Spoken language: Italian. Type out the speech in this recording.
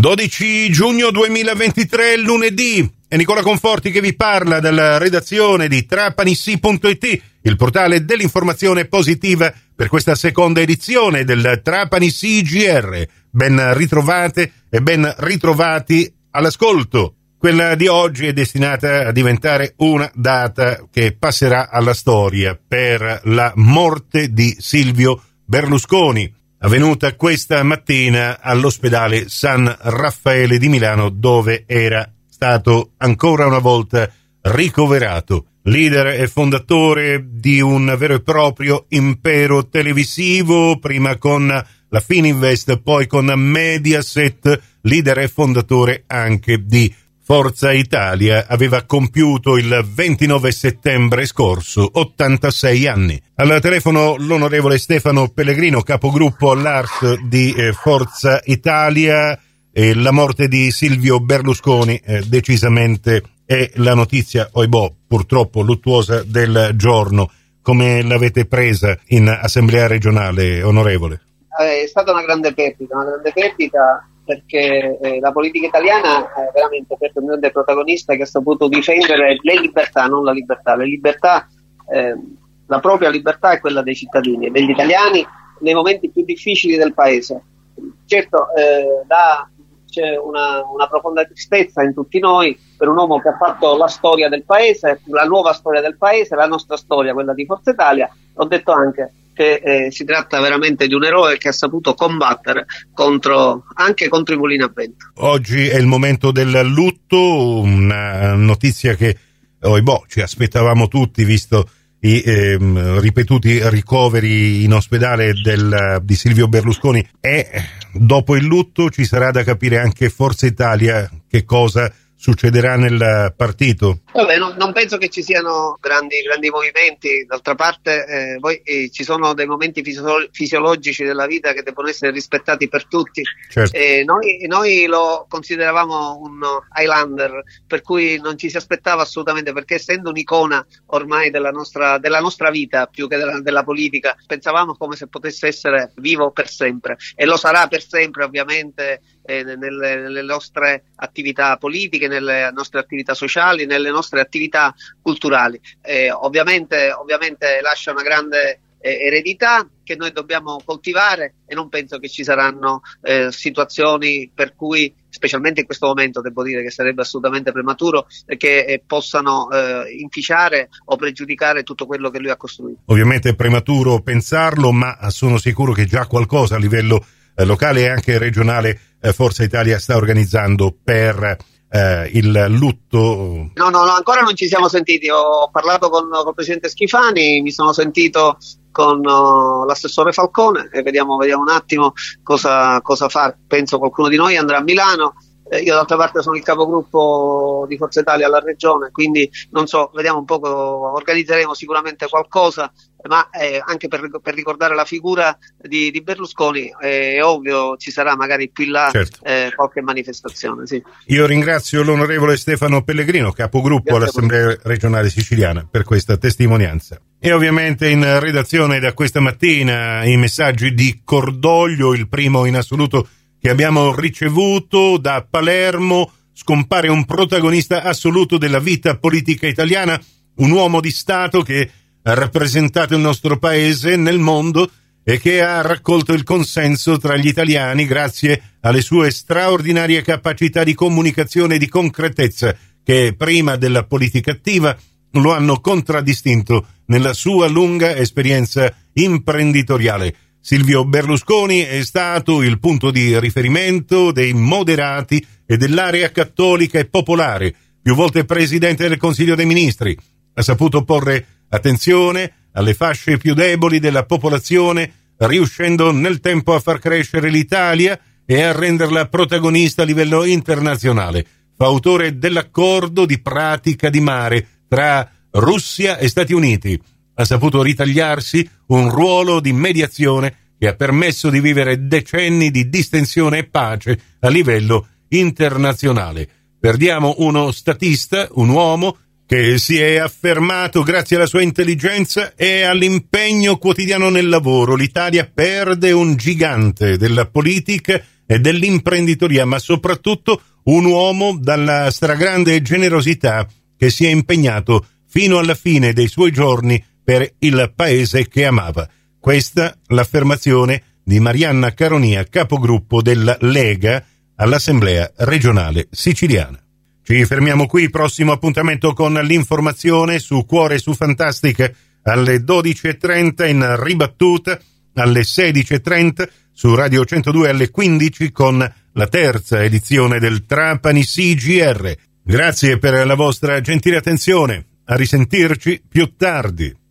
12 giugno 2023, lunedì. È Nicola Conforti che vi parla dalla redazione di trapanissi.it, il portale dell'informazione positiva per questa seconda edizione del Trapani CGR. Ben ritrovate e ben ritrovati all'ascolto. Quella di oggi è destinata a diventare una data che passerà alla storia per la morte di Silvio Berlusconi avvenuta questa mattina all'ospedale San Raffaele di Milano dove era stato ancora una volta ricoverato. Leader e fondatore di un vero e proprio impero televisivo, prima con la Fininvest, poi con Mediaset, leader e fondatore anche di Forza Italia aveva compiuto il 29 settembre scorso 86 anni. Al telefono l'onorevole Stefano Pellegrino, capogruppo all'ARS di eh, Forza Italia. E la morte di Silvio Berlusconi eh, decisamente è la notizia, oibò, purtroppo luttuosa del giorno. Come l'avete presa in assemblea regionale, onorevole? È stata una grande perdita, una grande perdita perché eh, la politica italiana è veramente per un grande protagonista che ha saputo difendere le libertà, non la libertà, libertà, eh, la propria libertà è quella dei cittadini e degli italiani nei momenti più difficili del paese. Certo, eh, da, c'è una, una, profonda tristezza in tutti noi per un uomo che ha fatto la storia del paese, la nuova storia del paese, la nostra storia, quella di Forza Italia. Ho detto anche che eh, si tratta veramente di un eroe che ha saputo combattere contro, anche contro i mulini a vento. Oggi è il momento del lutto, una notizia che oh, boh, ci aspettavamo tutti visto i eh, ripetuti ricoveri in ospedale del, di Silvio Berlusconi e dopo il lutto ci sarà da capire anche Forza Italia che cosa succederà nel partito? Vabbè, non, non, penso che ci siano grandi, grandi movimenti, d'altra parte eh, poi eh, ci sono dei momenti fisio- fisiologici della vita che devono essere rispettati per tutti. Certo. Eh, noi, noi, lo consideravamo un Highlander, per cui non ci si aspettava assolutamente, perché essendo un'icona ormai della nostra, della nostra vita più che della, della politica, pensavamo come se potesse essere vivo per sempre e lo sarà per sempre ovviamente eh, nelle, nelle, nostre attività politiche, nelle nostre attività sociali, nelle nostre attività culturali. Eh, ovviamente, ovviamente lascia una grande eh, eredità che noi dobbiamo coltivare e non penso che ci saranno eh, situazioni per cui, specialmente in questo momento, devo dire che sarebbe assolutamente prematuro, eh, che eh, possano eh, inficiare o pregiudicare tutto quello che lui ha costruito. Ovviamente è prematuro pensarlo, ma sono sicuro che già qualcosa a livello eh, locale e anche regionale Forza Italia sta organizzando per eh, il lutto? No, no, no, ancora non ci siamo sentiti. Ho parlato con, con il presidente Schifani, mi sono sentito con uh, l'assessore Falcone e vediamo, vediamo un attimo cosa, cosa fare. Penso qualcuno di noi andrà a Milano eh, io d'altra parte sono il capogruppo di Forza Italia alla regione, quindi non so, vediamo un po', organizzeremo sicuramente qualcosa, ma eh, anche per, per, ricordare la figura di, di Berlusconi eh, è ovvio ci sarà magari più in là certo. eh, qualche manifestazione. Sì. Io ringrazio l'onorevole Stefano Pellegrino, capogruppo all'Assemblea regionale siciliana, per questa testimonianza. E ovviamente in redazione da questa mattina i messaggi di cordoglio, il primo in assoluto che abbiamo ricevuto da Palermo scompare un protagonista assoluto della vita politica italiana, un uomo di Stato che ha rappresentato il nostro paese nel mondo e che ha raccolto il consenso tra gli italiani grazie alle sue straordinarie capacità di comunicazione e di concretezza che prima della politica attiva lo hanno contraddistinto nella sua lunga esperienza imprenditoriale. Silvio Berlusconi è stato il punto di riferimento dei moderati e dell'area cattolica e popolare, più volte presidente del Consiglio dei Ministri. Ha saputo porre attenzione alle fasce più deboli della popolazione, riuscendo nel tempo a far crescere l'Italia e a renderla protagonista a livello internazionale. Fa autore dell'accordo di pratica di mare tra Russia e Stati Uniti ha saputo ritagliarsi un ruolo di mediazione che ha permesso di vivere decenni di distensione e pace a livello internazionale. Perdiamo uno statista, un uomo che si è affermato grazie alla sua intelligenza e all'impegno quotidiano nel lavoro. L'Italia perde un gigante della politica e dell'imprenditoria, ma soprattutto un uomo dalla stragrande generosità che si è impegnato fino alla fine dei suoi giorni per il paese che amava. Questa l'affermazione di Marianna Caronia, capogruppo della Lega all'Assemblea regionale siciliana. Ci fermiamo qui, prossimo appuntamento con l'informazione su Cuore su Fantastica alle 12.30 in ribattuta alle 16.30 su Radio 102 alle 15 con la terza edizione del Trapani CGR. Grazie per la vostra gentile attenzione. A risentirci più tardi.